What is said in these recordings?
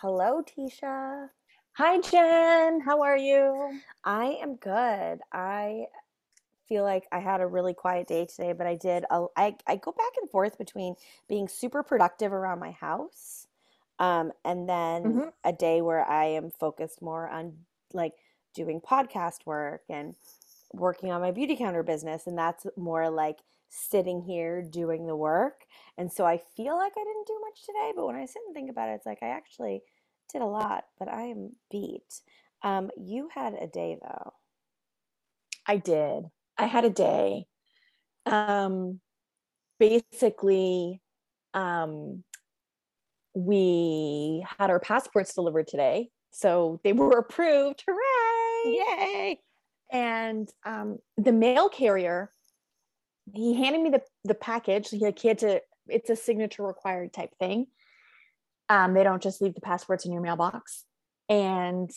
Hello, Tisha. Hi, Jen. How are you? I am good. I feel like I had a really quiet day today, but I did. A, I, I go back and forth between being super productive around my house um, and then Mhm. a day where I am focused more on like doing podcast work and working on my Beautycounter business. And that's more like sitting here doing the work. And so I feel like I didn't do much today, but when I sit and think about it, it's like I actually did a lot, but I am beat. Um, you had a day though. I did. I had a day. Um, basically, um, we had our passports delivered today. So they were approved. Hooray! Yay! And um, the mail carrier, he handed me the, the package. He, like, he had to, it's a signature required type thing. Um, they don't just leave the passports in your mailbox. And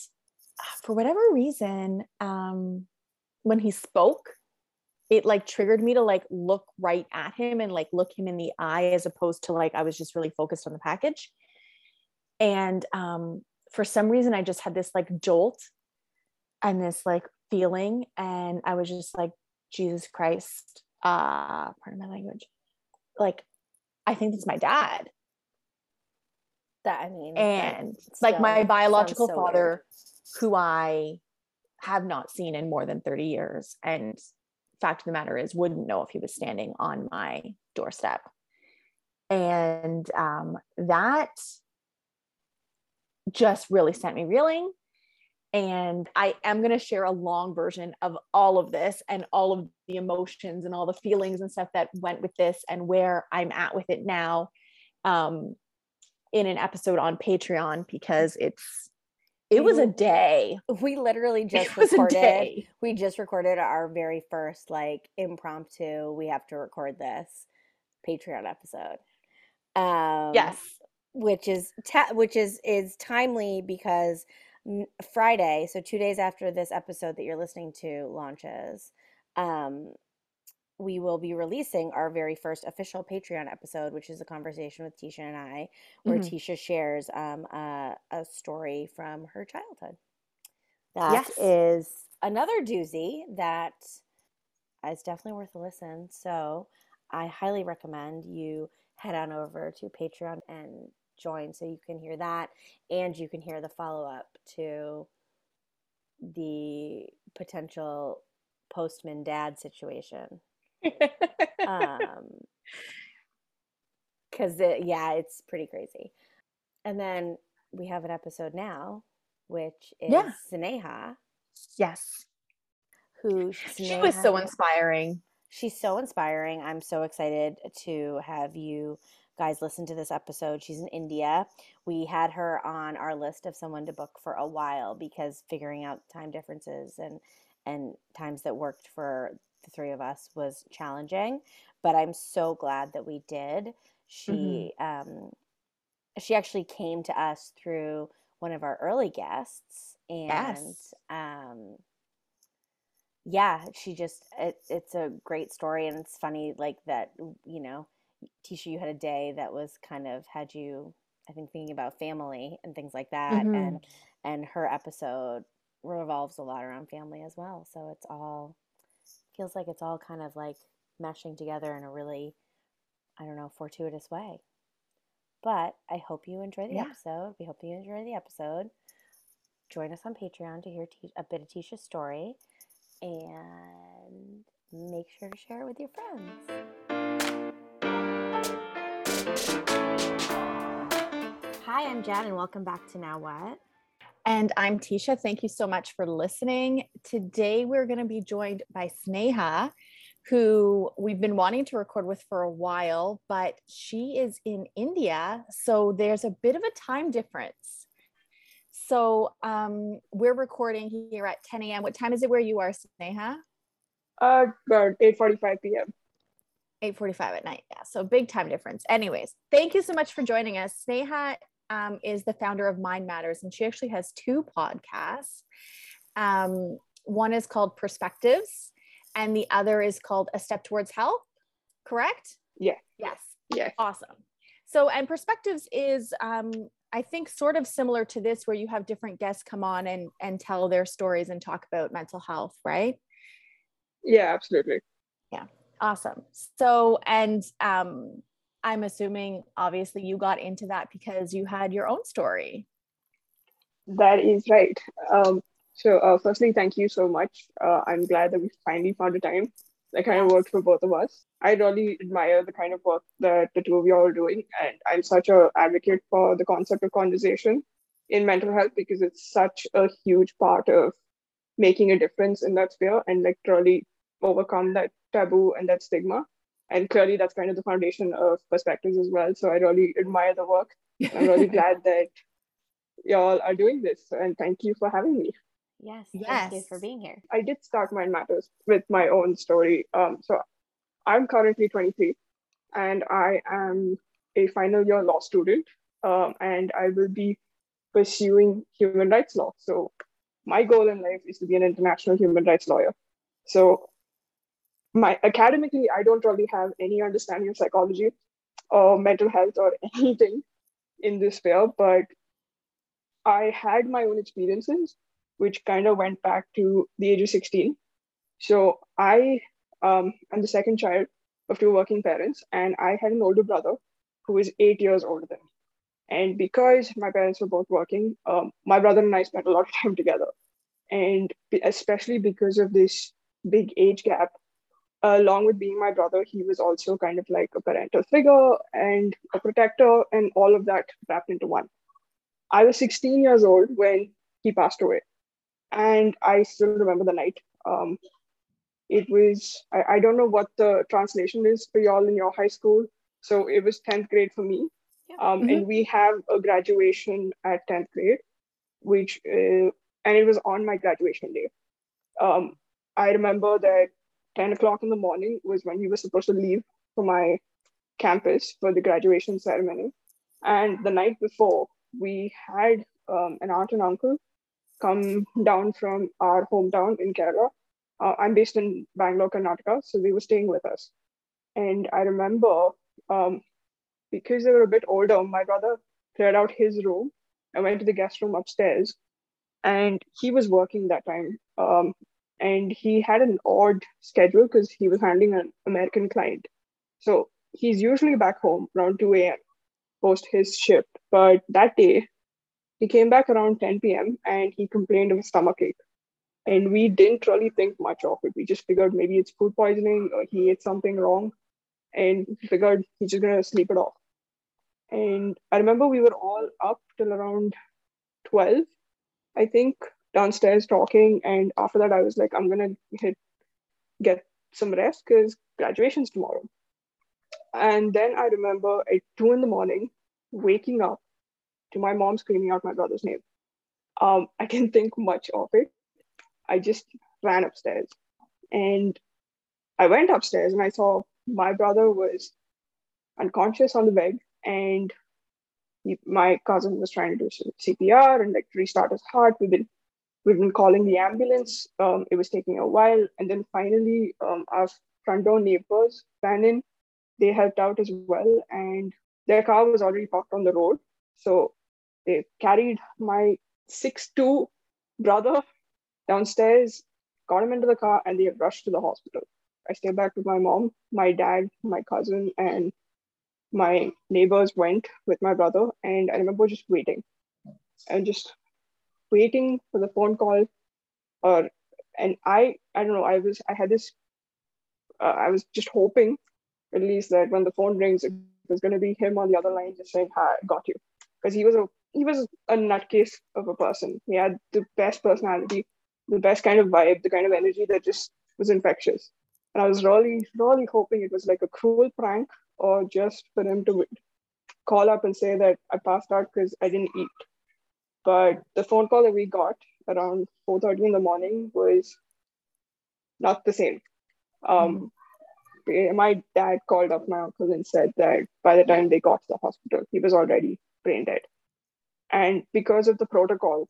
for whatever reason, um, when he spoke, it like triggered me to like look right at him and like look him in the eye as opposed to like I was just really focused on the package. And um, for some reason, I just had this like jolt and this like feeling, and I was just like, Jesus Christ, uh, pardon my language, like I think it's my dad. That I mean, and like my biological so father weird. who i have not seen in more than 30 years and fact of the matter is wouldn't know if he was standing on my doorstep and um, that just really sent me reeling and i am going to share a long version of all of this and all of the emotions and all the feelings and stuff that went with this and where i'm at with it now um, in an episode on patreon because it's it was a day We literally just it was a recorded. We just recorded our very first like impromptu. We have to record this Patreon episode. Um, yes which is ta- which is is timely because Friday, so two days after this episode that you're listening to launches, um, we will be releasing our very first official Patreon episode, which is a conversation with Tisha and I, where Mhm. Tisha shares um, a, a story from her childhood. That Yes. is another doozy that is definitely worth a listen. So I highly recommend you head on over to Patreon and join so you can hear that and you can hear the follow up to the potential postman dad situation. Um, because it, yeah, it's pretty crazy. And then we have an episode now, which is Yeah. Sneha, yes who she was so inspiring She's so inspiring. I'm so excited to have you guys listen to this episode. She's in India. We had her on our list of someone to book for a while because figuring out time differences and and times that worked for the three of us was challenging. But I'm so glad that we did. She um she actually came to us through one of our early guests and Yes. um yeah she just it, it's a great story and it's funny like that you know tisha you had a day that was kind of had you i think thinking about family and things like that Mhm. and and her episode revolves a lot around family as well so it's all feels like it's all kind of like meshing together in a really i don't know fortuitous way but i hope you enjoy the Yeah. episode we hope you enjoy the episode join us on patreon to hear Ti- a bit of tisha's story and make sure to share it with your friends. Hi, I'm Jen, and welcome back to Now What? And I'm Tisha. Thank you so much for listening. Today, we're going to be joined by Sneha, who we've been wanting to record with for a while, but she is in India. So there's a bit of a time difference. So um, we're recording here at 10 a.m. What time is it where you are, Sneha? Uh, about 8:45 p.m. 8:45 at night. Yeah, so big time difference. Anyways, thank you so much for joining us. Sneha um, is the founder of Mind Matters, and she actually has two podcasts. Um, one is called Perspectives, and the other is called A Step Towards Health. Correct? Yeah. Yes. Yeah. Awesome. So, and Perspectives is um, I think sort of similar to this, where you have different guests come on and and tell their stories and talk about mental health, right? Yeah, absolutely. Yeah, awesome. So, and um, I'm assuming obviously you got into that because you had your own story. That is right. Um, so, uh, firstly, thank you so much. Uh, I'm glad that we finally found a time that kind of worked for both of us. I really admire the kind of work that the two of you are doing, and I'm such a advocate for the concept of conversation in mental health because it's such a huge part of making a difference in that sphere and like really overcome that taboo and that stigma. And clearly, that's kind of the foundation of perspectives as well. So I really admire the work. I'm really glad that y'all are doing this, and thank you for having me. Yes. Yes. Thank you for being here. I did start Mind Matters with my own story. Um, so I'm currently 23 and I am a final year law student um, and I will be pursuing human rights law. So my goal in life is to be an international human rights lawyer. So my academically, I don't really have any understanding of psychology or mental health or anything in this field, but I had my own experiences which kind of went back to the age of 16. So I um, am the second child of two working parents, and I had an older brother who is eight years older than me. And because my parents were both working, um, my brother and I spent a lot of time together. And especially because of this big age gap, along with being my brother, he was also kind of like a parental figure and a protector, and all of that wrapped into one. I was 16 years old when he passed away and I still remember the night. Um, it was I, I don't know what the translation is for y'all in your high school. So it was 10th grade for me. Um, Mhm. And we have a graduation at 10th grade, which, uh, and it was on my graduation day. Um, I remember that 10 o'clock in the morning was when we were supposed to leave for my campus for the graduation ceremony. And the night before, we had um, an aunt and uncle come down from our hometown in Kerala. Uh, I'm based in Bangalore, Karnataka, so they were staying with us. And I remember um, because they were a bit older, my brother cleared out his room and went to the guest room upstairs. And he was working that time. Um, and he had an odd schedule because he was handling an American client. So he's usually back home around 2 a.m. post his shift. But that day, he came back around 10 p.m. and he complained of a stomachache. And we didn't really think much of it. We just figured maybe it's food poisoning or he ate something wrong. And figured he's just gonna sleep it off. And I remember we were all up till around 12, I think, downstairs talking. And after that, I was like, I'm gonna hit get some rest because graduation's tomorrow. And then I remember at two in the morning, waking up to my mom screaming out my brother's name. Um, I can't think much of it. I just ran upstairs and I went upstairs and I saw my brother was unconscious on the bed and he, my cousin was trying to do CPR and like restart his heart. We've been we've been calling the ambulance. Um, it was taking a while, and then finally, um, our front door neighbors ran in. They helped out as well, and their car was already parked on the road. So they carried my six-two brother downstairs, got him into the car, and they rushed to the hospital. I stayed back with my mom, my dad, my cousin, and my neighbors went with my brother. And I remember just waiting and just waiting for the phone call. Or and I, I don't know. I was, I had this. Uh, I was just hoping, at least, that when the phone rings, it was going to be him on the other line, just saying, "Hi, got you," because he was a he was a nutcase of a person. He had the best personality, the best kind of vibe, the kind of energy that just was infectious. And I was really, really hoping it was like a cruel prank or just for him to call up and say that I passed out because I didn't eat. But the phone call that we got around 4.30 in the morning was not the same. Um, My dad called up my uncle and said that by the time they got to the hospital, he was already brain dead. And because of the protocol,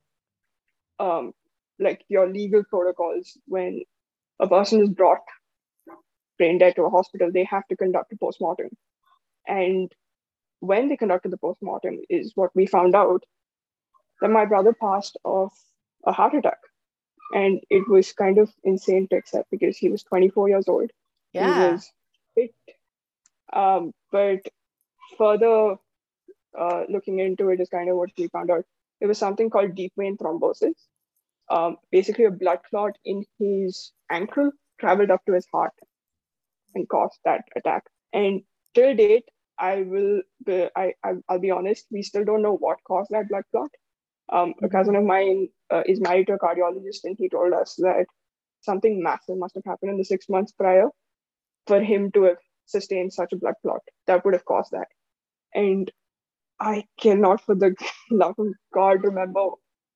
um, like your legal protocols, when a person is brought brain dead to a hospital, they have to conduct a postmortem. And when they conducted the postmortem, is what we found out that my brother passed of a heart attack. And it was kind of insane to accept because he was 24 years old. Yeah. He was fit. Um, but further uh, looking into it is kind of what we found out. It was something called deep vein thrombosis. Um, basically, a blood clot in his ankle traveled up to his heart and caused that attack. And till date, I will be, I, I will be honest, we still don't know what caused that blood clot. Um, a cousin of mine uh, is married to a cardiologist, and he told us that something massive must have happened in the six months prior for him to have sustained such a blood clot that would have caused that. And I cannot, for the love of God, remember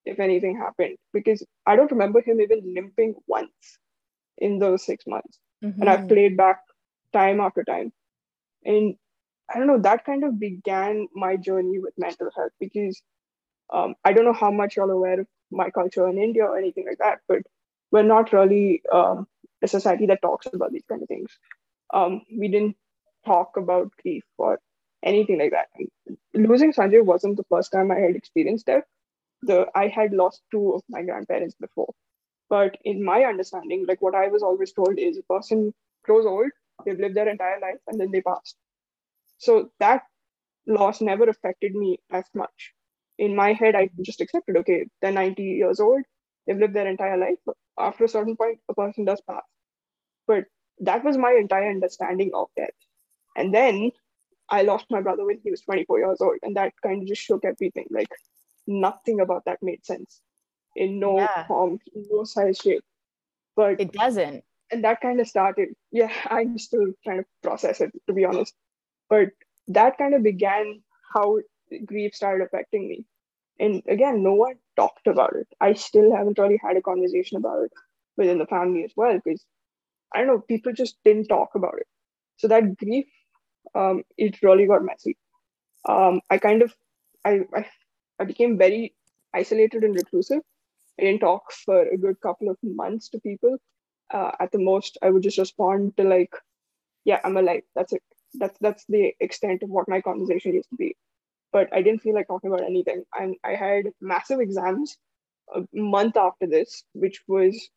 if anything happened because I don't remember him even limping once in those six months. Mm-hmm. And I've played back time after time. And I don't know, that kind of began my journey with mental health because um, I don't know how much you're aware of my culture in India or anything like that, but we're not really um, a society that talks about these kind of things. Um, we didn't talk about grief or anything like that. Losing Sanjay wasn't the first time I had experienced death. The I had lost two of my grandparents before, but in my understanding, like what I was always told is a person grows old, they've lived their entire life, and then they pass. So that loss never affected me as much. In my head, I just accepted, okay, they're 90 years old, they've lived their entire life. After a certain point, a person does pass. But that was my entire understanding of death. And then I lost my brother when he was 24 years old, and that kind of just shook everything. Like nothing about that made sense in no Yeah. form, in no size, shape. But It doesn't. and that kind of started. Yeah, I'm still trying to process it, to be honest. But that kind of began how grief started affecting me. And again, no one talked about it. I still haven't really had a conversation about it within the family as well, because I don't know, people just didn't talk about it. So that grief, um, it really got messy. Um, I kind of, I, I, I became very isolated and reclusive. I didn't talk for a good couple of months to people. Uh, at the most, I would just respond to like, "Yeah, I'm alive." That's it. That's that's the extent of what my conversation used to be. But I didn't feel like talking about anything, and I had massive exams a month after this, which was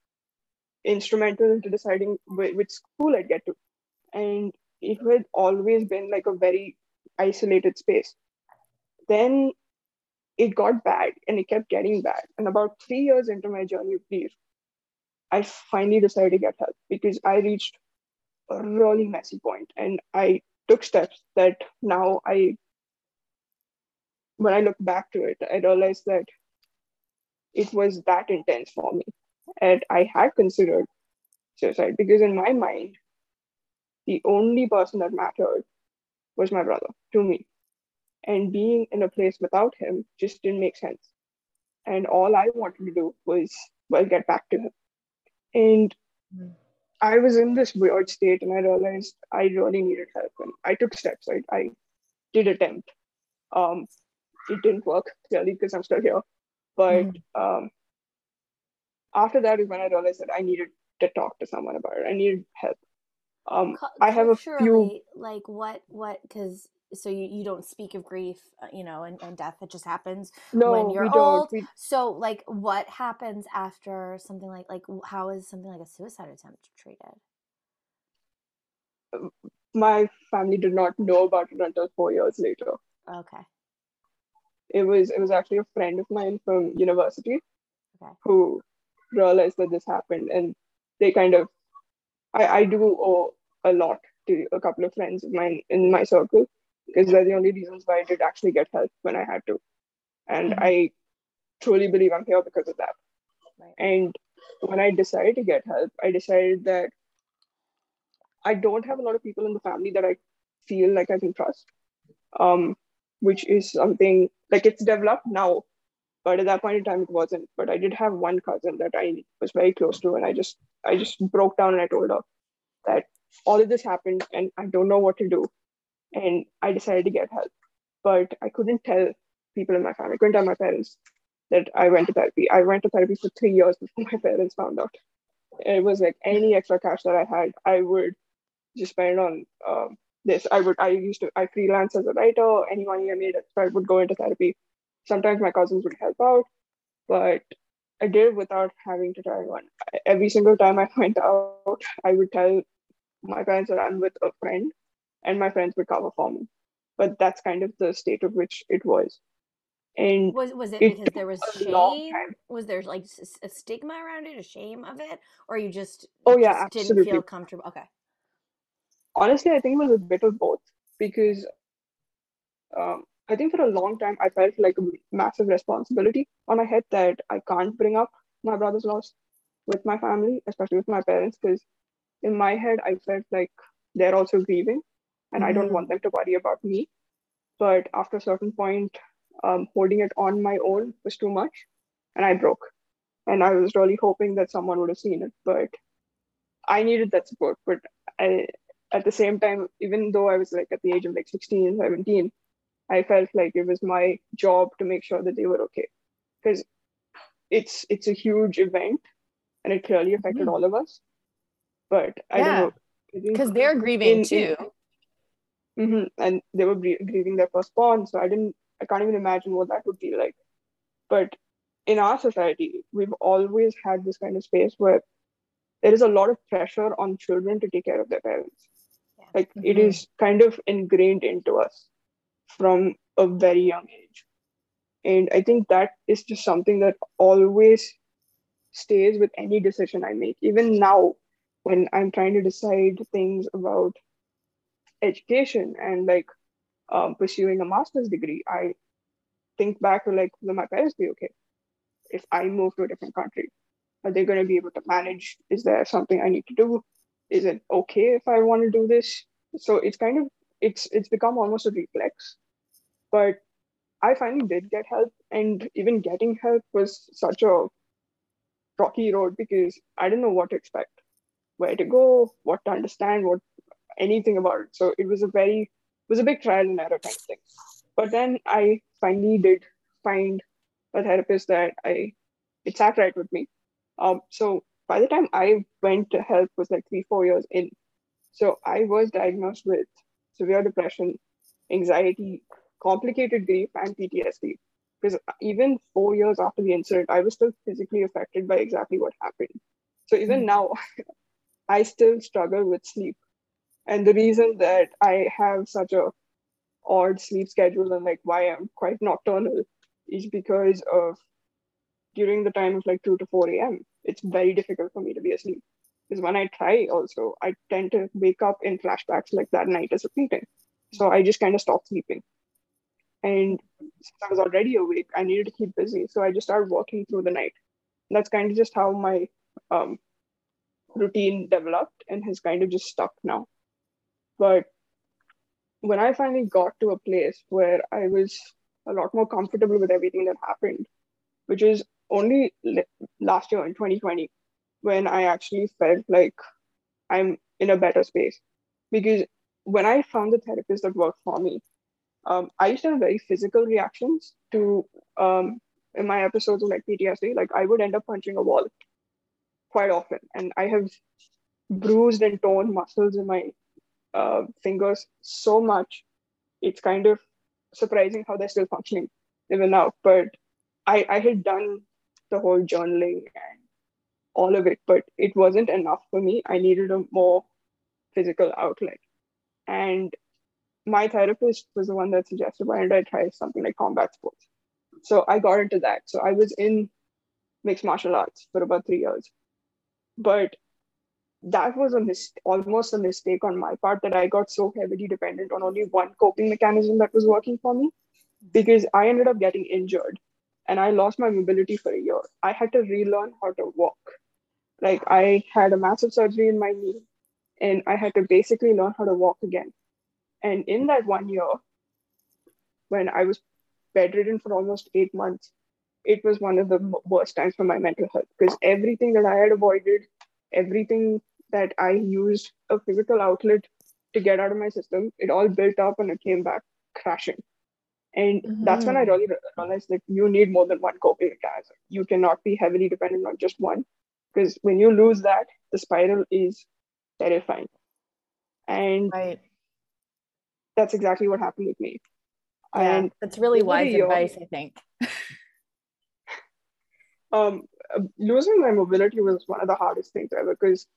instrumental into deciding wh- which school I'd get to. And it had always been like a very isolated space. Then it got bad and it kept getting bad. And about three years into my journey of grief, I finally decided to get help because I reached a really messy point and I took steps that now I, when I look back to it, I realized that it was that intense for me. And I had considered suicide because in my mind, the only person that mattered was my brother to me. And being in a place without him just didn't make sense. And all I wanted to do was, well, get back to him. And Mm. I was in this weird state and I realized I really needed help. And I took steps. I, I did attempt. Um, it didn't work clearly because I'm still here. But um, after that is when I realized that I needed to talk to someone about it. I needed help. Um, I have a few. like what what because so you, you don't speak of grief uh, you know and, and death that just happens No, when you're we don't. old. We, so like what happens after something like like how is something like a suicide attempt treated my family did not know about it until four years later. okay It was it was actually a friend of mine from university Okay. who realized that this happened, and they kind of I I do owe a lot to a couple of friends of mine in my circle because they're the only reasons why I did actually get help when I had to, and Mhm. I truly believe I'm here because of that. right And when I decided to get help, I decided that I don't have a lot of people in the family that I feel like I can trust. Um, which is something like it's developed now, but at that point in time it wasn't. But I did have one cousin that I was very close to, and I just I just broke down and I told her that all of this happened and I don't know what to do. And I decided to get help. But I couldn't tell people in my family, I couldn't tell my parents that I went to therapy. I went to therapy for three years before my parents found out. It was like any extra cash that I had, I would just spend on um, this. I would I used to I freelance as a writer. Any money I made, so I would go into therapy. Sometimes my cousins would help out, but I did without having to tell anyone. Every single time I went out, I would tell my parents that I'm with a friend, and my friends would cover for me. But that's kind of the state of which it was. And Was was it, it because there was took a long shame? Was there like a stigma around it, a shame of it, or you just Oh yeah, just didn't feel comfortable? Okay. Honestly, I think it was a bit of both because um, I think for a long time I felt like a massive responsibility on my head that I can't bring up my brother's loss with my family, especially with my parents, because in my head I felt like they're also grieving and I don't Mhm. want them to worry about me. But after a certain point, um, holding it on my own was too much and I broke. And I was really hoping that someone would have seen it, but I needed that support. But I, at the same time, even though I was like at the age of like 16, 17, I felt like it was my job to make sure that they were okay. Because it's it's a huge event and it clearly affected Mhm. all of us. But I Yeah. don't know. Because they're grieving in- too. in- Mhm. And they were grieving their first firstborn, so I didn't, I can't even imagine what that would be like. But in our society, we've always had this kind of space where there is a lot of pressure on children to take care of their parents. Like it Mhm. is kind of ingrained into us from a very young age. And I think that is just something that always stays with any decision I make. Even now, when I'm trying to decide things about education and like um, pursuing a master's degree, I think back to like, will my parents be okay if I move to a different country? Are they going to be able to manage? Is there something I need to do? Is it okay if I want to do this? So it's kind of it's it's become almost a reflex. But I finally did get help, and even getting help was such a rocky road because I didn't know what to expect, where to go, what to understand, what anything about it. So it was a very it was a big trial and error kind of thing. But then I finally did find a therapist that I it sat right with me. Um, so by the time I went to help was like three, four years in. So I was diagnosed with severe depression, anxiety, complicated grief, and PTSD. Because even four years after the incident, I was still physically affected by exactly what happened. So even Mhm. now, I still struggle with sleep. And the reason that I have such a odd sleep schedule and like why I'm quite nocturnal is because of during the time of like 2 to 4 a.m. It's very difficult for me to be asleep. Because when I try also, I tend to wake up in flashbacks like that night is repeating. So I just kind of stopped sleeping. And since I was already awake, I needed to keep busy. So I just started working through the night. That's kind of just how my um, routine developed and has kind of just stuck now. But when I finally got to a place where I was a lot more comfortable with everything that happened, which is only last year in 2020, when I actually felt like I'm in a better space. Because when I found the therapist that worked for me, um, I used to have very physical reactions to um, in my episodes of like PTSD. Like I would end up punching a wall quite often, and I have bruised and torn muscles in my uh, fingers so much. It's kind of surprising how they're still functioning even now. But I, I had done the whole journaling and all of it, but it wasn't enough for me. I needed a more physical outlet. And my therapist was the one that suggested why don't I try something like combat sports. So I got into that. So I was in mixed martial arts for about three years. But that was a mis- almost a mistake on my part that I got so heavily dependent on only one coping mechanism that was working for me mm-hmm. because I ended up getting injured and I lost my mobility for a year. I had to relearn how to walk. Like I had a massive surgery in my knee and I had to basically learn how to walk again. And in that one year, when I was bedridden for almost eight months, it was one of the worst times for my mental health because everything that I had avoided, everything that I used a physical outlet to get out of my system, it all built up and it came back crashing. And that's when I Mhm. really realized that you need more than one coping mechanism. You cannot be heavily dependent on just one because when you lose that, the spiral is terrifying. And Right. that's exactly what happened with me. Yeah, And that's really wise year- advice, I think. um, uh, losing my mobility was one of the hardest things ever because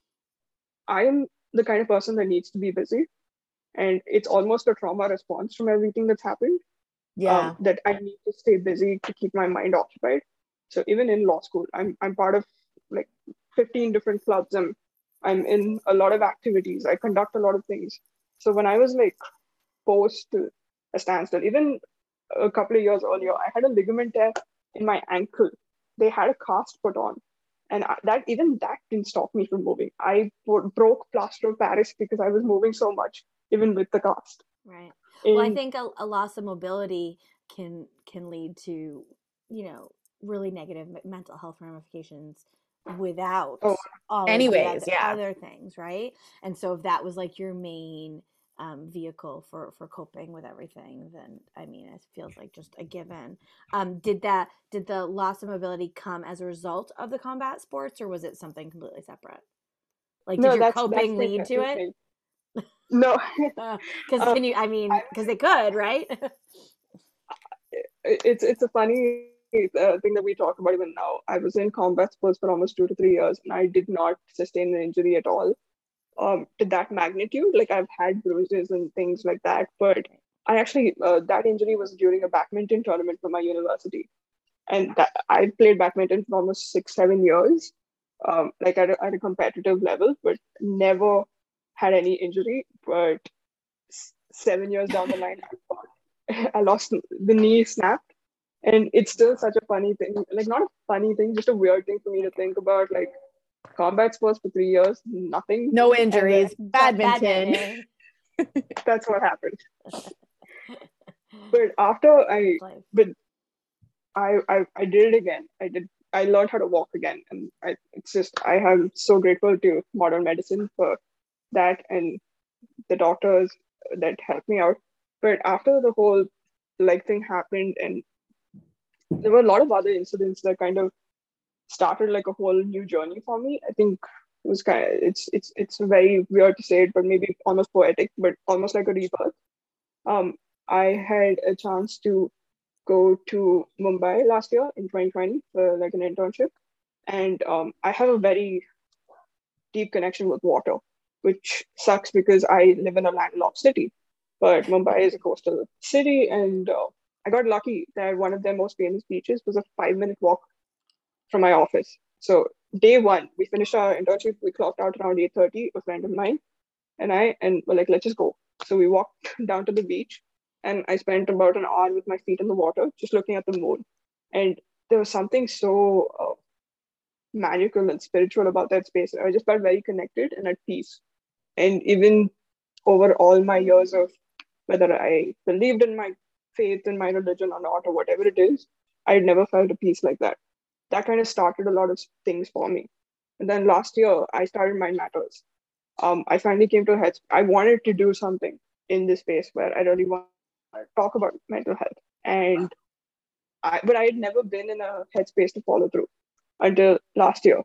I am the kind of person that needs to be busy, and it's almost a trauma response from everything that's happened. Yeah. um, that I need to stay busy to keep my mind occupied. So even in law school, I'm I'm part of like 15 different clubs. I'm I'm in a lot of activities. I conduct a lot of things. So when I was like forced to a standstill, even a couple of years earlier, I had a ligament tear in my ankle. They had a cast put on, and I, that even that didn't stop me from moving. I bro- broke plaster of Paris because I was moving so much, even with the cast. Right. Well, I And- think a, a loss of mobility can can lead to, you know, really negative me- mental health ramifications without Oh, all of the anyways, other, yeah. other things, right? And so if that was like your main um, vehicle for for coping with everything, then I mean, it feels like just a given. Um, did that did the loss of mobility come as a result of the combat sports, or was it something completely separate? Like, did your that's- that's coping lead to it? No, Because Um, can you? I mean, because they could, right? it's it's a funny uh, thing that we talk about even now. I was in combat sports for almost two to three years, and I did not sustain an injury at all um, to that magnitude. Like I've had bruises and things like that, but I actually uh, that injury was during a badminton tournament for my university, and that, I played badminton for almost six seven years, um, like at a, at a competitive level, but never had any injury. But seven years down the line, I lost the knee snapped. And it's still such a funny thing, like not a funny thing, just a weird thing for me to think about. Like combat sports for three years, nothing. no injuries, Bad- badminton. badminton. That's what happened. But after I, but I, I, I did it again. I did. I learned how to walk again, and I, it's just I am so grateful to modern medicine for that and the doctors that helped me out. But after the whole leg thing happened, and there were a lot of other incidents that kind of started like a whole new journey for me. I think it was kind of it's it's it's very weird to say it, but maybe almost poetic, but almost like a rebirth. Um, I had a chance to go to Mumbai last year in 2020 for like an internship, and um, I have a very deep connection with water, which sucks because I live in a landlocked city. But Mumbai is a coastal city, and uh, I got lucky that one of their most famous beaches was a five minute walk from my office. So day one, we finished our internship. We clocked out around 8:30. A friend of mine and I and we're like, let's just go. So we walked down to the beach, and I spent about an hour with my feet in the water, just looking at the moon. And there was something so uh, magical and spiritual about that space. I just felt very connected and at peace. And even over all my years of whether I believed in my faith in my religion or not, or whatever it is, I never felt a peace like that. That kind of started a lot of things for me. And then last year, I started Mind Matters. Um, I finally came to a head. I wanted to do something in this space where I really want to talk about mental health. And I, but I had never been in a headspace to follow through until last year.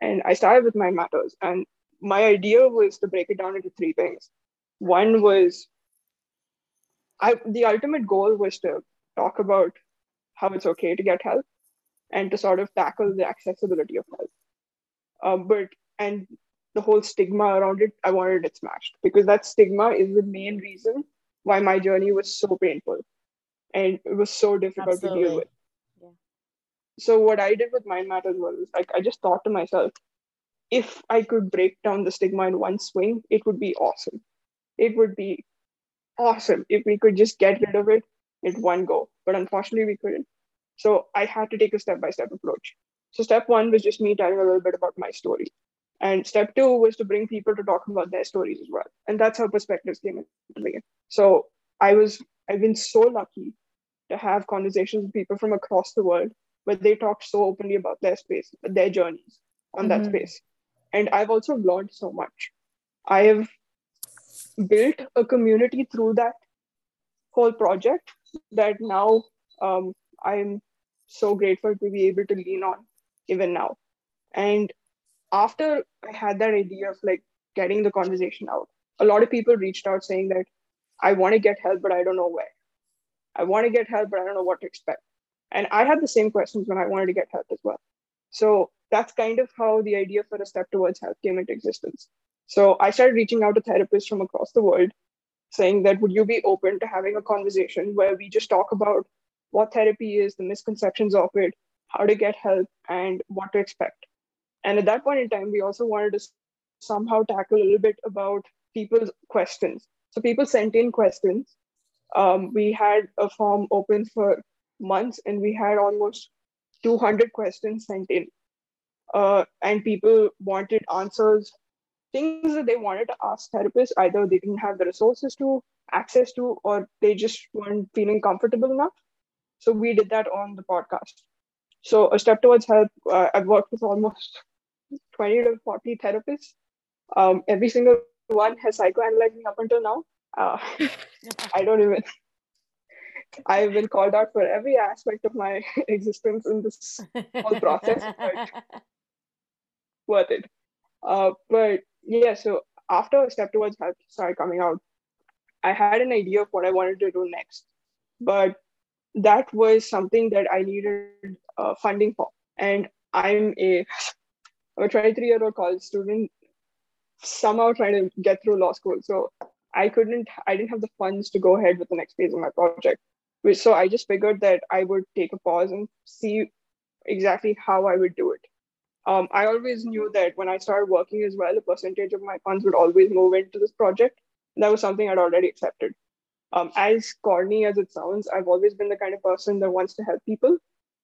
And I started with Mind Matters. And my idea was to break it down into three things. One was I the ultimate goal was to talk about how it's okay to get help and to sort of tackle the accessibility of help. Um, but and the whole stigma around it, I wanted it smashed because that stigma is the main reason why my journey was so painful and it was so difficult to deal with. Yeah. So what I did with Mind Matters was like I just thought to myself, if I could break down the stigma in one swing, it would be awesome. It would be awesome if we could just get rid of it in one go. But unfortunately, we couldn't. So I had to take a step by step approach. So step one was just me telling a little bit about my story. And step two was to bring people to talk about their stories as well. And that's how perspectives came into being. So I was, I've been so lucky to have conversations with people from across the world where they talk so openly about their space, their journeys on that Mhm. space. And I've also learned so much. I have built a community through that whole project that now um, I'm so grateful to be able to lean on even now. And after I had that idea of like getting the conversation out, a lot of people reached out saying that I want to get help, but I don't know where. I want to get help, but I don't know what to expect. And I had the same questions when I wanted to get help as well. So that's kind of how the idea for a step towards health came into existence. So I started reaching out to therapists from across the world saying that would you be open to having a conversation where we just talk about what therapy is, the misconceptions of it, how to get help, and what to expect. And at that point in time, we also wanted to somehow tackle a little bit about people's questions. So people sent in questions. Um, we had a form open for months and we had almost 200 questions sent in. Uh, and people wanted answers things that they wanted to ask therapists either they didn't have the resources to access to or they just weren't feeling comfortable enough. So we did that on the podcast. So a step towards help uh, i've worked with almost 20 to 40 therapists. Um, every single one has psychoanalyzed me up until now. Uh, i don't even i've been called out for every aspect of my existence in this whole process but worth it uh, but yeah, so after a Step Towards Health started coming out, I had an idea of what I wanted to do next. But that was something that I needed uh, funding for. And I'm a, I'm a 23 year old college student, somehow trying to get through law school. So I couldn't, I didn't have the funds to go ahead with the next phase of my project. So I just figured that I would take a pause and see exactly how I would do it um, I always knew that when I started working as well, a percentage of my funds would always move into this project. That was something I'd already accepted. Um, as corny as it sounds, I've always been the kind of person that wants to help people.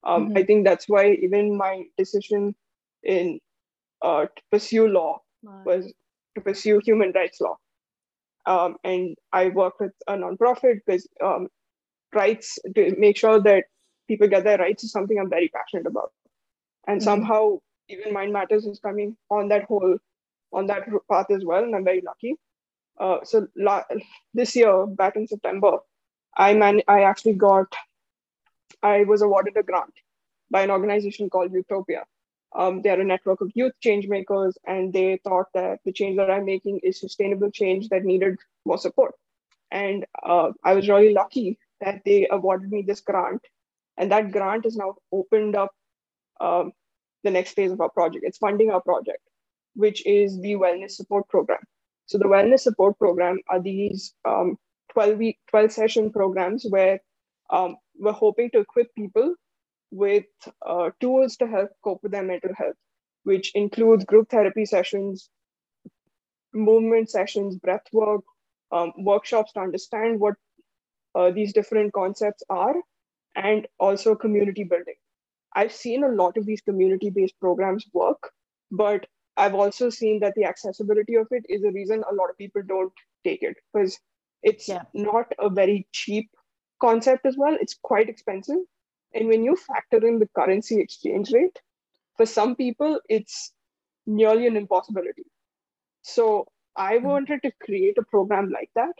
Um, mm-hmm. I think that's why even my decision in uh, to pursue law wow. was to pursue human rights law. Um, and I work with a nonprofit because um, rights to make sure that people get their rights is something I'm very passionate about. And mm-hmm. somehow even Mind Matters is coming on that whole on that path as well, and I'm very lucky. Uh, so la- this year, back in September, I man I actually got I was awarded a grant by an organization called Utopia. Um, they are a network of youth change makers, and they thought that the change that I'm making is sustainable change that needed more support. And uh, I was really lucky that they awarded me this grant, and that grant is now opened up um, the next phase of our project. It's funding our project, which is the wellness support program. So the wellness support program are these um, 12 week, 12 session programs where um, we're hoping to equip people with uh, tools to help cope with their mental health, which includes group therapy sessions, movement sessions, breath work, um, workshops to understand what uh, these different concepts are, and also community building. I've seen a lot of these community based programs work, but I've also seen that the accessibility of it is a reason a lot of people don't take it because it's yeah. not a very cheap concept as well. It's quite expensive. And when you factor in the currency exchange rate, for some people, it's nearly an impossibility. So I hmm. wanted to create a program like that.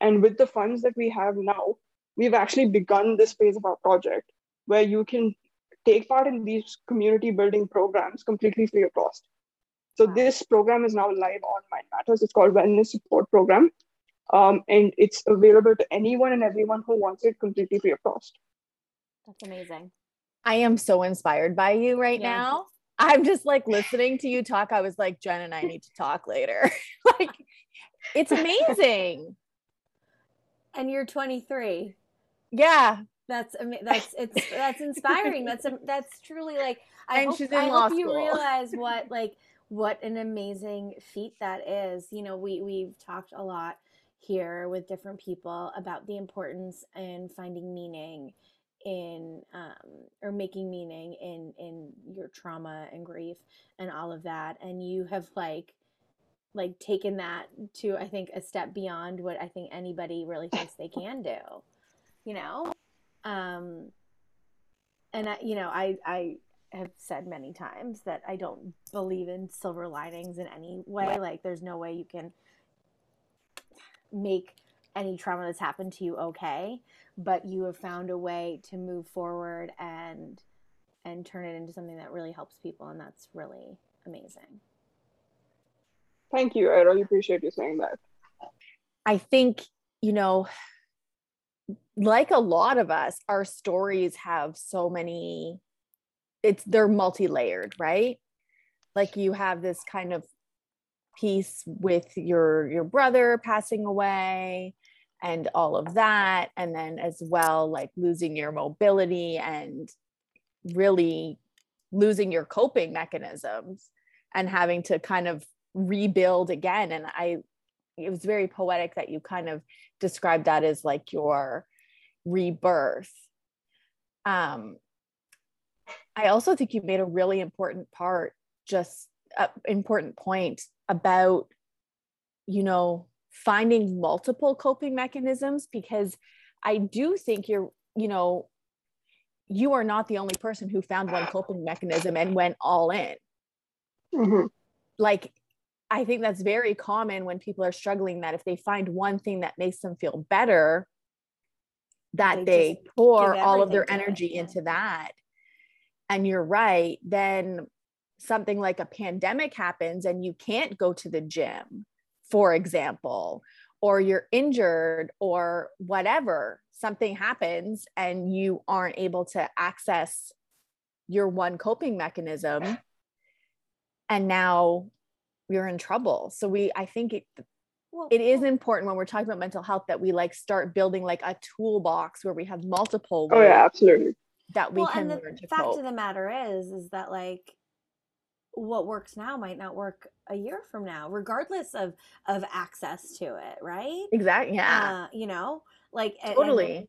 And with the funds that we have now, we've actually begun this phase of our project where you can take part in these community building programs completely free of cost. So wow. this program is now live on Mind Matters. It's called Wellness Support Program. Um, and it's available to anyone and everyone who wants it completely free of cost. That's amazing. I am so inspired by you right yeah. now. I'm just like listening to you talk. I was like, Jen and I need to talk later. like, it's amazing. And you're 23. Yeah that's that's it's that's inspiring. That's that's truly like i and hope, I hope you realize what like what an amazing feat that is. You know we we've talked a lot here with different people about the importance in finding meaning in um, or making meaning in in your trauma and grief and all of that. And you have like like taken that to i think a step beyond what i think anybody really thinks they can do you know um, and I, you know, I, I have said many times that I don't believe in silver linings in any way. Like, there's no way you can make any trauma that's happened to you okay, but you have found a way to move forward and and turn it into something that really helps people, and that's really amazing. Thank you. I really appreciate you saying that. I think you know, like a lot of us, our stories have so many, it's they're multi-layered, right? Like you have this kind of piece with your your brother passing away and all of that and then as well like losing your mobility and really losing your coping mechanisms and having to kind of rebuild again and i it was very poetic that you kind of described that as like your rebirth um i also think you made a really important part just uh, important point about you know finding multiple coping mechanisms because i do think you're you know you are not the only person who found one coping mechanism and went all in Mhm. like i think that's very common when people are struggling that if they find one thing that makes them feel better that They they, pour all of their to it, energy yeah. into that and you're right then something like a pandemic happens and you can't go to the gym for example or you're injured or whatever something happens and you aren't able to access your one coping mechanism and now you're in trouble so we i think it, Well, it is important when we're talking about mental health that we like start building like a toolbox where we have multiple Oh yeah, absolutely. that we well, can and the learn to fact cope. of the matter is, is that like what works now might not work a year from now, regardless of of access to it, right? exactly yeah Uh, you know, like and- and totally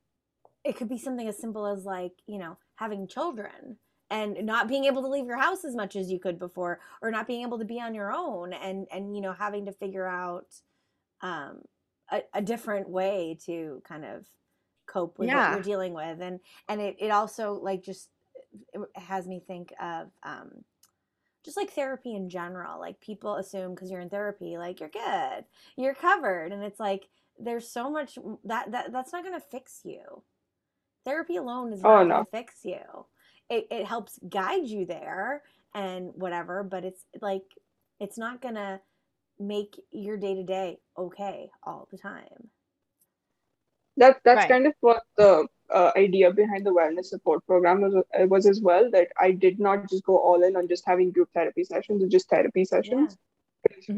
it could be something as simple as like you know having children and not being able to leave your house as much as you could before or not being able to be on your own and and you know having to figure out um a, a different way to kind of cope with what you're dealing with. And and it, it also like just it has me think of um just like therapy in general. Like people assume because you're in therapy like you're good. You're covered. And it's like there's so much that that that's not going to fix you. Therapy alone is Oh, not going to fix you it, it helps guide you there and whatever but it's like it's not going to make your day to day okay all the time That that's Right. kind of what the uh, idea behind the wellness support program was uh, was as well. That I did not just go all in on just having group therapy sessions or just therapy sessions.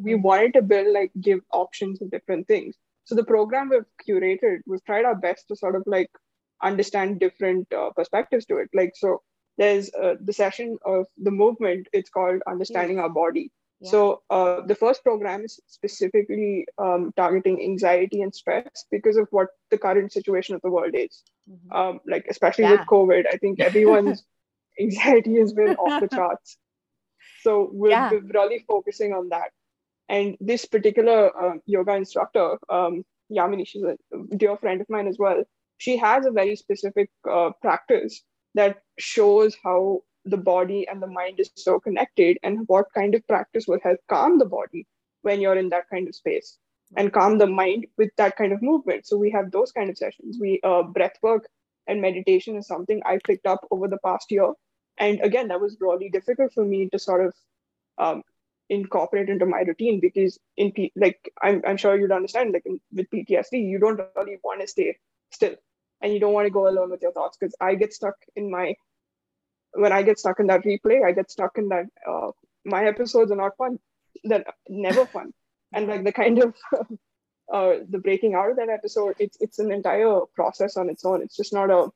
We Mhm. wanted to build like give options of different things. So the program we've curated, we've tried our best to sort of like understand different uh, perspectives to it. Like so, there's uh, the session of the movement. It's called understanding our body. Yeah. So uh, the first program is specifically um, targeting anxiety and stress because of what the current situation of the world is. Mhm. Um, like especially Yeah. with COVID, I think everyone's anxiety has been off the charts. So we're, Yeah. we're really focusing on that. And this particular uh, yoga instructor, um, Yamini, she's a dear friend of mine as well. She has a very specific uh, practice that shows how the body and the mind is so connected and what kind of practice will help calm the body when you're in that kind of space and calm the mind with that kind of movement. So we have those kind of sessions. We uh, breath work and meditation is something I picked up over the past year. And again, that was really difficult for me to sort of um, incorporate into my routine because in P- like I'm, I'm sure you'd understand like in, with PTSD, you don't really want to stay still and you don't want to go alone with your thoughts because I get stuck in my when I get stuck in that replay, I get stuck in that uh, my episodes are not fun. They're never fun. And like the kind of uh, the breaking out of that episode, it's it's an entire process on its own. It's just not a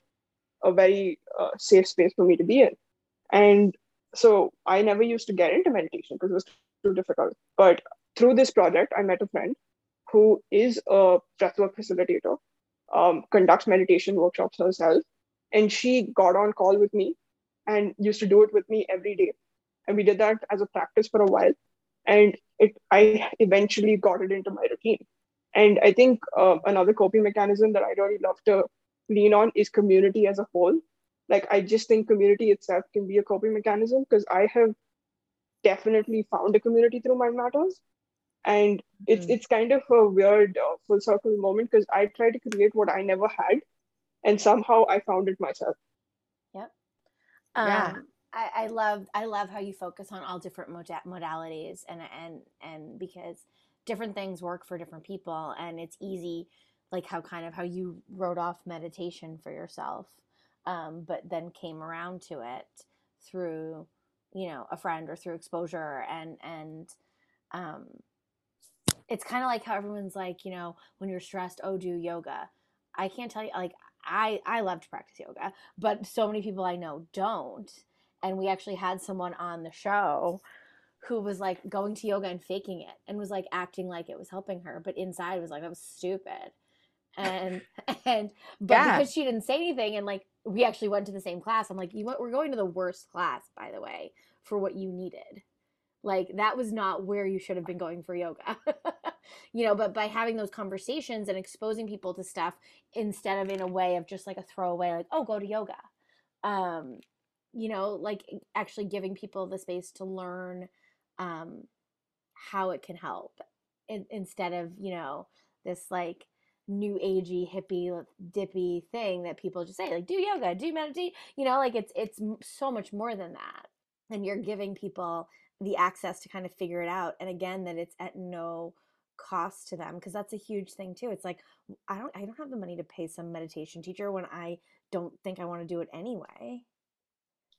a very uh, safe space for me to be in. And so I never used to get into meditation because it was too difficult. But through this project, I met a friend who is a breathwork facilitator, um, conducts meditation workshops herself, and she got on call with me and used to do it with me every day. And we did that as a practice for a while. And it, I eventually got it into my routine. And I think uh, another coping mechanism that I really love to lean on is community as a whole. Like, I just think community itself can be a coping mechanism because I have definitely found a community through Mind Matters. And it's Mhm. it's kind of a weird uh, full circle moment because I tried to create what I never had, and somehow I found it myself. Yeah. Um, I, I love I love how you focus on all different moda- modalities and and and because different things work for different people and it's easy like how kind of how you wrote off meditation for yourself um, but then came around to it through you know a friend or through exposure and and um, it's kind of like how everyone's like you know when you're stressed oh do yoga. I can't tell you like i i love to practice yoga but so many people i know don't and we actually had someone on the show who was like going to yoga and faking it and was like acting like it was helping her but inside was like that was stupid. And and but Yeah. because she didn't say anything and like we actually went to the same class i'm like you what we're going to the worst class by the way for what you needed like that was not where you should have been going for yoga. You know but by having those conversations and exposing people to stuff instead of in a way of just like a throwaway like oh go to yoga. Um you know like actually giving people the space to learn um how it can help in, instead of you know this like new agey hippie dippy thing that people just say like do yoga do meditate you know like it's it's so much more than that. And you're giving people the access to kind of figure it out and again that it's at no cost to them because that's a huge thing too it's like i don't i don't have the money to pay some meditation teacher when i don't think i want to do it anyway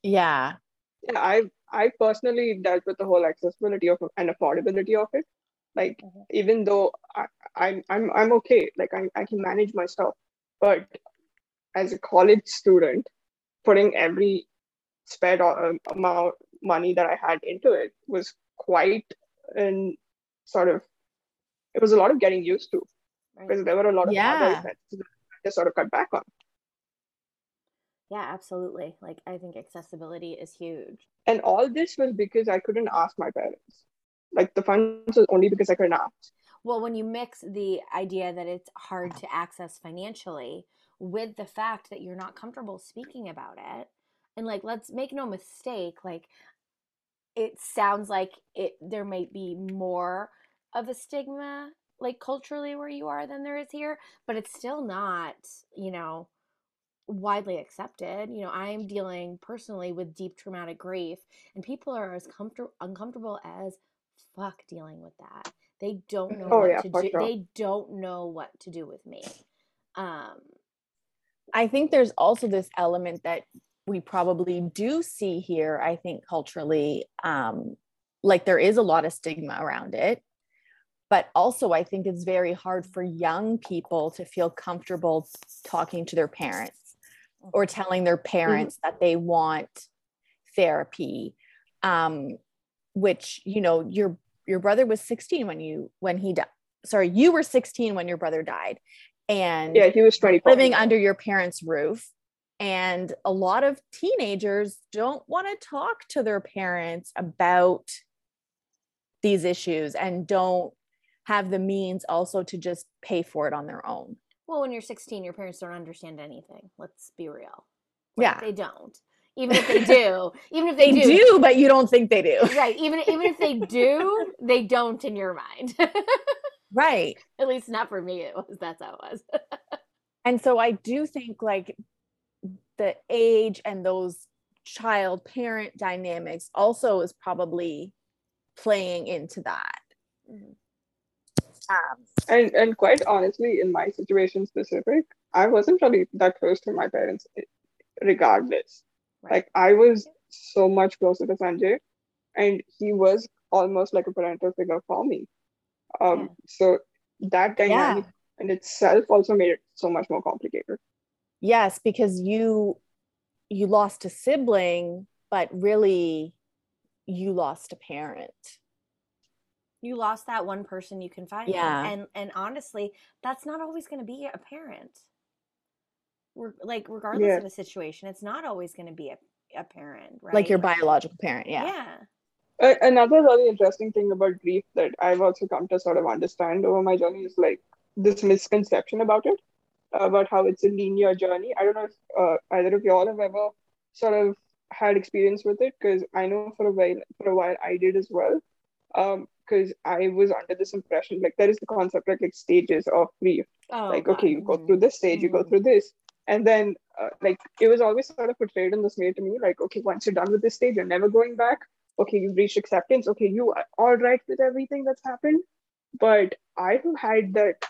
Yeah. Yeah, I I personally dealt with the whole accessibility of and affordability of it. Like Mhm. even though I, I'm I'm I'm okay, like I, I can manage my stuff, but as a college student, putting every spare do- amount money that I had into it was quite an sort of it was a lot of getting used to because there were a lot of other Yeah. that I to sort of cut back on. yeah absolutely like i think accessibility is huge And all this was because I couldn't ask my parents. Like the funds was only because I couldn't ask. Well, when you mix the idea that it's hard to access financially with the fact that you're not comfortable speaking about it, and like, let's make no mistake, like, it sounds like it there might be more of a stigma like culturally where you are than there is here but it's still not you know widely accepted you know i am dealing personally with deep traumatic grief and people are as comfortable uncomfortable as fuck dealing with that they don't know Oh, what yeah, to do sure. they don't know what to do with me um I think there's also this element that we probably do see here, I think culturally, um, like there is a lot of stigma around it. But also, I think it's very hard for young people to feel comfortable talking to their parents or telling their parents that they want therapy. Um, which, you know, your your brother was 16 when you when he died. Sorry, you were 16 when your brother died. And Yeah, he was 24. living under your parents' roof. And a lot of teenagers don't want to talk to their parents about these issues and don't have the means also to just pay for it on their own. well when you're 16 your parents don't understand anything let's be real Yeah. they don't even if they do even if they, They do, but you don't think they do. right even even if they do they don't in your mind Right. at least not for me it was that's how it was And so I do think like the age and those child parent dynamics also is probably playing into that. Mhm. Um, And and quite honestly, in my situation specific, I wasn't really that close to my parents, regardless. Right. Like I was so much closer to Sanjay, and he was almost like a parental figure for me. Um, Yeah. so that dynamic in itself also made it so much more complicated. Yes because you you lost a sibling but really you lost a parent. You lost that one person you confide Yeah. in and and honestly that's not always going to be a parent. Re- like regardless Yeah. of the situation it's not always going to be a, a parent right like your biological parent yeah. Yeah. A- Another really interesting thing about grief that I've also come to sort of understand over my journey is like this misconception about it, about how it's a linear journey. I don't know if uh, either of y'all have ever sort of had experience with it, because I know for a while, for a while I did as well. Um, because I was under this impression, like there is the concept like like stages of grief. oh like okay, you go through this stage, you go Mhm. through this, and then uh, like it was always sort of portrayed in this way to me, like okay, once you're done with this stage, you're never going back. Okay, you've reached acceptance. Okay, you are all right with everything that's happened. But I have had that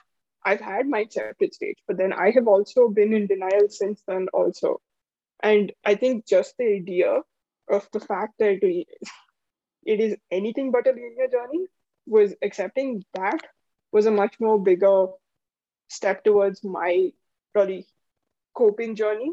I've had my accepted stage, but then I have also been in denial since then, also. And I think just the idea of the fact that it is anything but a linear journey was accepting that was a much more bigger step towards my probably coping journey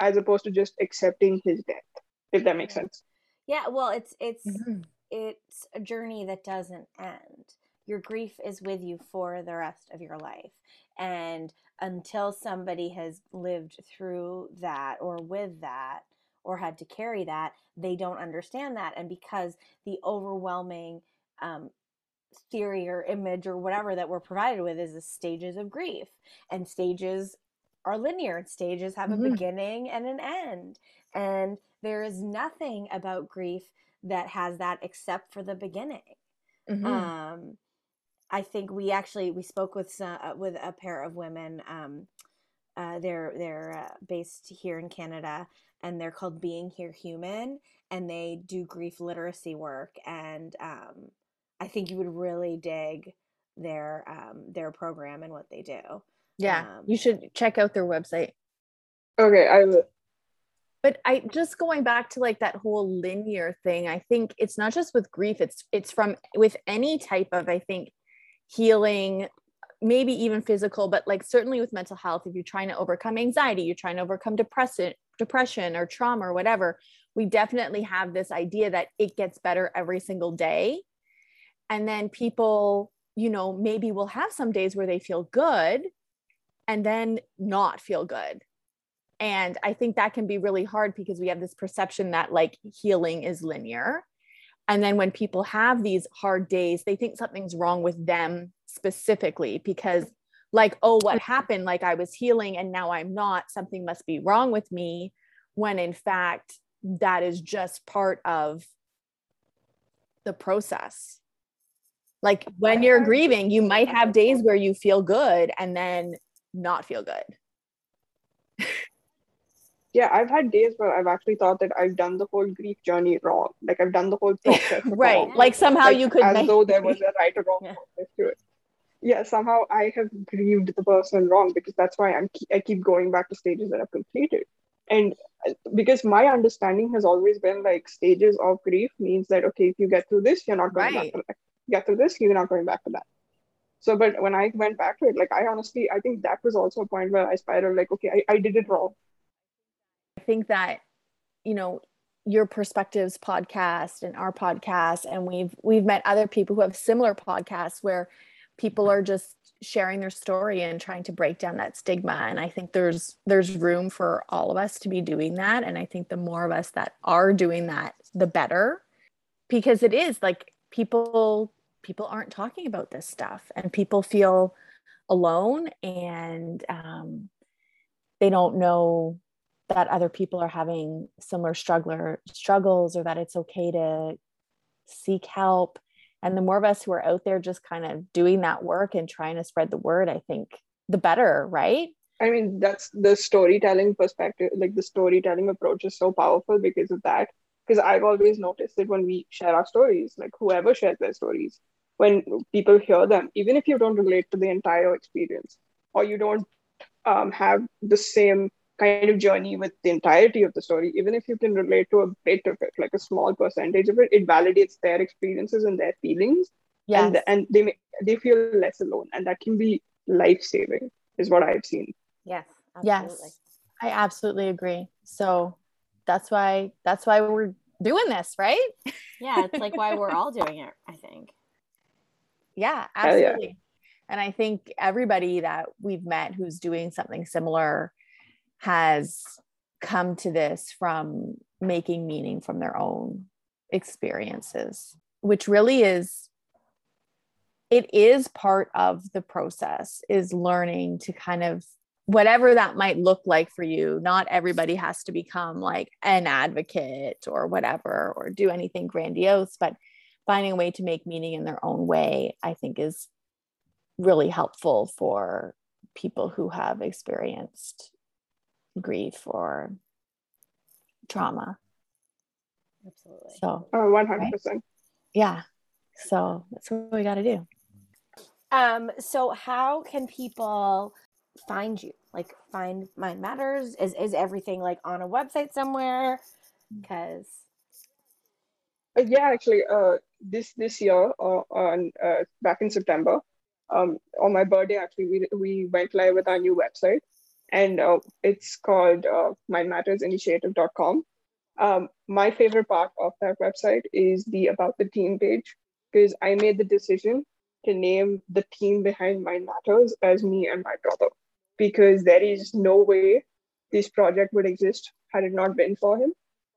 as opposed to just accepting his death if that makes sense yeah well it's it's Mhm. it's a journey that doesn't end your grief is with you for the rest of your life. And until somebody has lived through that or with that or had to carry that they don't understand that. And because the overwhelming um, theory or image or whatever that we're provided with is the stages of grief. And stages are linear. And stages have a Mhm. beginning and an end. And there is nothing about grief that has that except for the beginning. Mhm. um i think we actually we spoke with some, uh, with a pair of women um uh, they're they're uh, based here in Canada, and they're called Being Here Human, and they do grief literacy work. And um, I think you would really dig their um, their program and what they do. yeah, um, you should check out their website. okay i will but i just going back to like that whole linear thing i think it's not just with grief it's it's from with any type of i think healing maybe even physical but like certainly with mental health if you're trying to overcome anxiety you're trying to overcome depression depression or trauma or whatever we definitely have this idea that it gets better every single day and then people you know maybe will have some days where they feel good and then not feel good and I think that can be really hard because we have this perception that like healing is linear. And then when people have these hard days, they think something's wrong with them specifically because, like, oh, what happened? Like, I was healing and now I'm not. Something must be wrong with me. When in fact, that is just part of the process. Like, when you're grieving, you might have days where you feel good and then not feel good. yeah i've had days where i've actually thought that i've done the whole grief journey wrong like i've done the whole process right wrong. like somehow Like, you could as make- though there was a right or wrong Yeah. process to it yeah somehow i have grieved the person wrong because that's why i'm i keep going back to stages that i've completed and uh, because my understanding has always been like stages of grief means that okay if you get through this you're not going Right. back to that get through this you're not going back to that so but when i went back to it like i honestly i think that was also a point where i spiraled like okay i, I did it wrong I think that you know your perspectives podcast and our podcast and we've we've met other people who have similar podcasts where people are just sharing their story and trying to break down that stigma. And I think there's there's room for all of us to be doing that. And I think the more of us that are doing that the better because it is like people people aren't talking about this stuff and people feel alone and um, they don't know that other people are having similar struggler struggles or that it's okay to seek help and the more of us who are out there just kind of doing that work and trying to spread the word i think the better right I mean, that's the storytelling perspective, like the storytelling approach is so powerful because of that. Because I've always noticed that when we share our stories, like whoever shares their stories, when people hear them, even if you don't relate to the entire experience or you don't um, have the same kind of journey with the entirety of the story, even if you can relate to a bit of it, like a small percentage of it, it validates their experiences and their feelings, yes and and they may, they feel less alone, and that can be life saving, is what I've seen. Yes. yes i absolutely agree so that's why that's why we're doing this right Yeah, it's like why we're all doing it. I think. Yeah, Hell yeah. absolutely. And I think everybody that we've met who's doing something similar has come to this from making meaning from their own experiences, which really is it is part of the process is learning to kind of whatever that might look like for you not everybody has to become like an advocate or whatever or do anything grandiose but finding a way to make meaning in their own way i think is really helpful for people who have experienced grief or trauma Absolutely. so One hundred percent. yeah so that's what we got to do Um, so how can people find you? Like find Mind Matters? Is is everything like on a website somewhere? Because Uh, yeah, actually, uh, this this year, uh, on uh, back in September, um, on my birthday, actually, we we went live with our new website, and uh, it's called uh, mindmattersinitiative.com. Um, my favorite part of that website is the about the team page because I made the decision to name the team behind Mind Matters as me and my brother because there is no way this project would exist had it not been for him,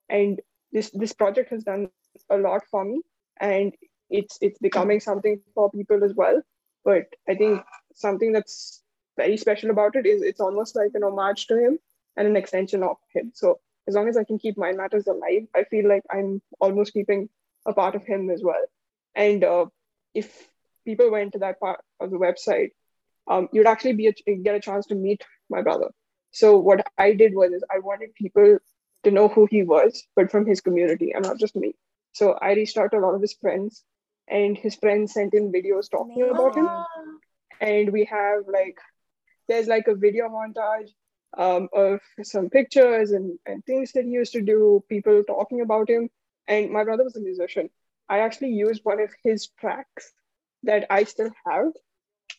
and this this project has done a lot for me and it's it's becoming something for people as well but i think something that's very special about it is it's almost like an homage to him and an extension of him. So as long as i can keep mind matters alive i feel like i'm almost keeping a part of him as well. And uh, if people went to that part of the website um, you'd actually be a, get a chance to meet my brother. So what i did was is i wanted people to know who he was but from his community and not just me. So I reached out to a lot of his friends, and his friends sent in videos talking about him. And we have like, there's like a video montage um, of some pictures and, and things that he used to do, people talking about him. And my brother was a musician. I actually used one of his tracks that I still have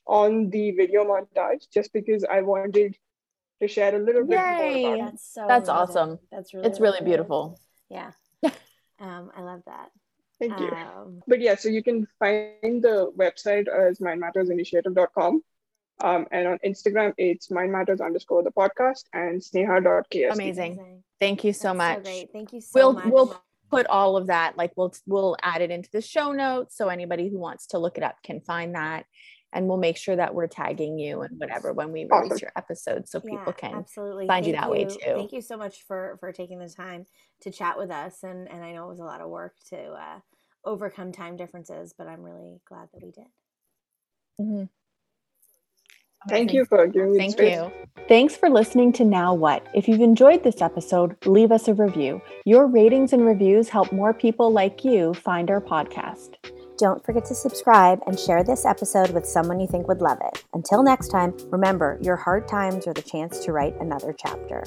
on the video montage just because I wanted to share a little bit Yay. more about that's so That's amazing. awesome. That's really It's really good. beautiful. Yeah. um, I love that. Thank you. Um, But yeah, so you can find the website as mindmattersinitiative.com. Um, and on Instagram, it's mind matters underscore the podcast and sneha.ksd. Amazing. Thank you so That's much. great. Thank you so we'll much. we'll put all of that like we'll we'll add it into the show notes so anybody who wants to look it up can find that and we'll make sure that we're tagging you and whatever when we release Awesome. your episode so people Yeah, can absolutely find you Thank that way, too. Thank you so much for for taking the time to chat with us, and and I know it was a lot of work to uh, overcome time differences, but I'm really glad that we did. Mhm. Thank you for giving me Thank space. you. Thanks for listening to Now What. If you've enjoyed this episode, leave us a review. Your ratings and reviews help more people like you find our podcast. Don't forget to subscribe and share this episode with someone you think would love it. Until next time, remember your hard times are the chance to write another chapter.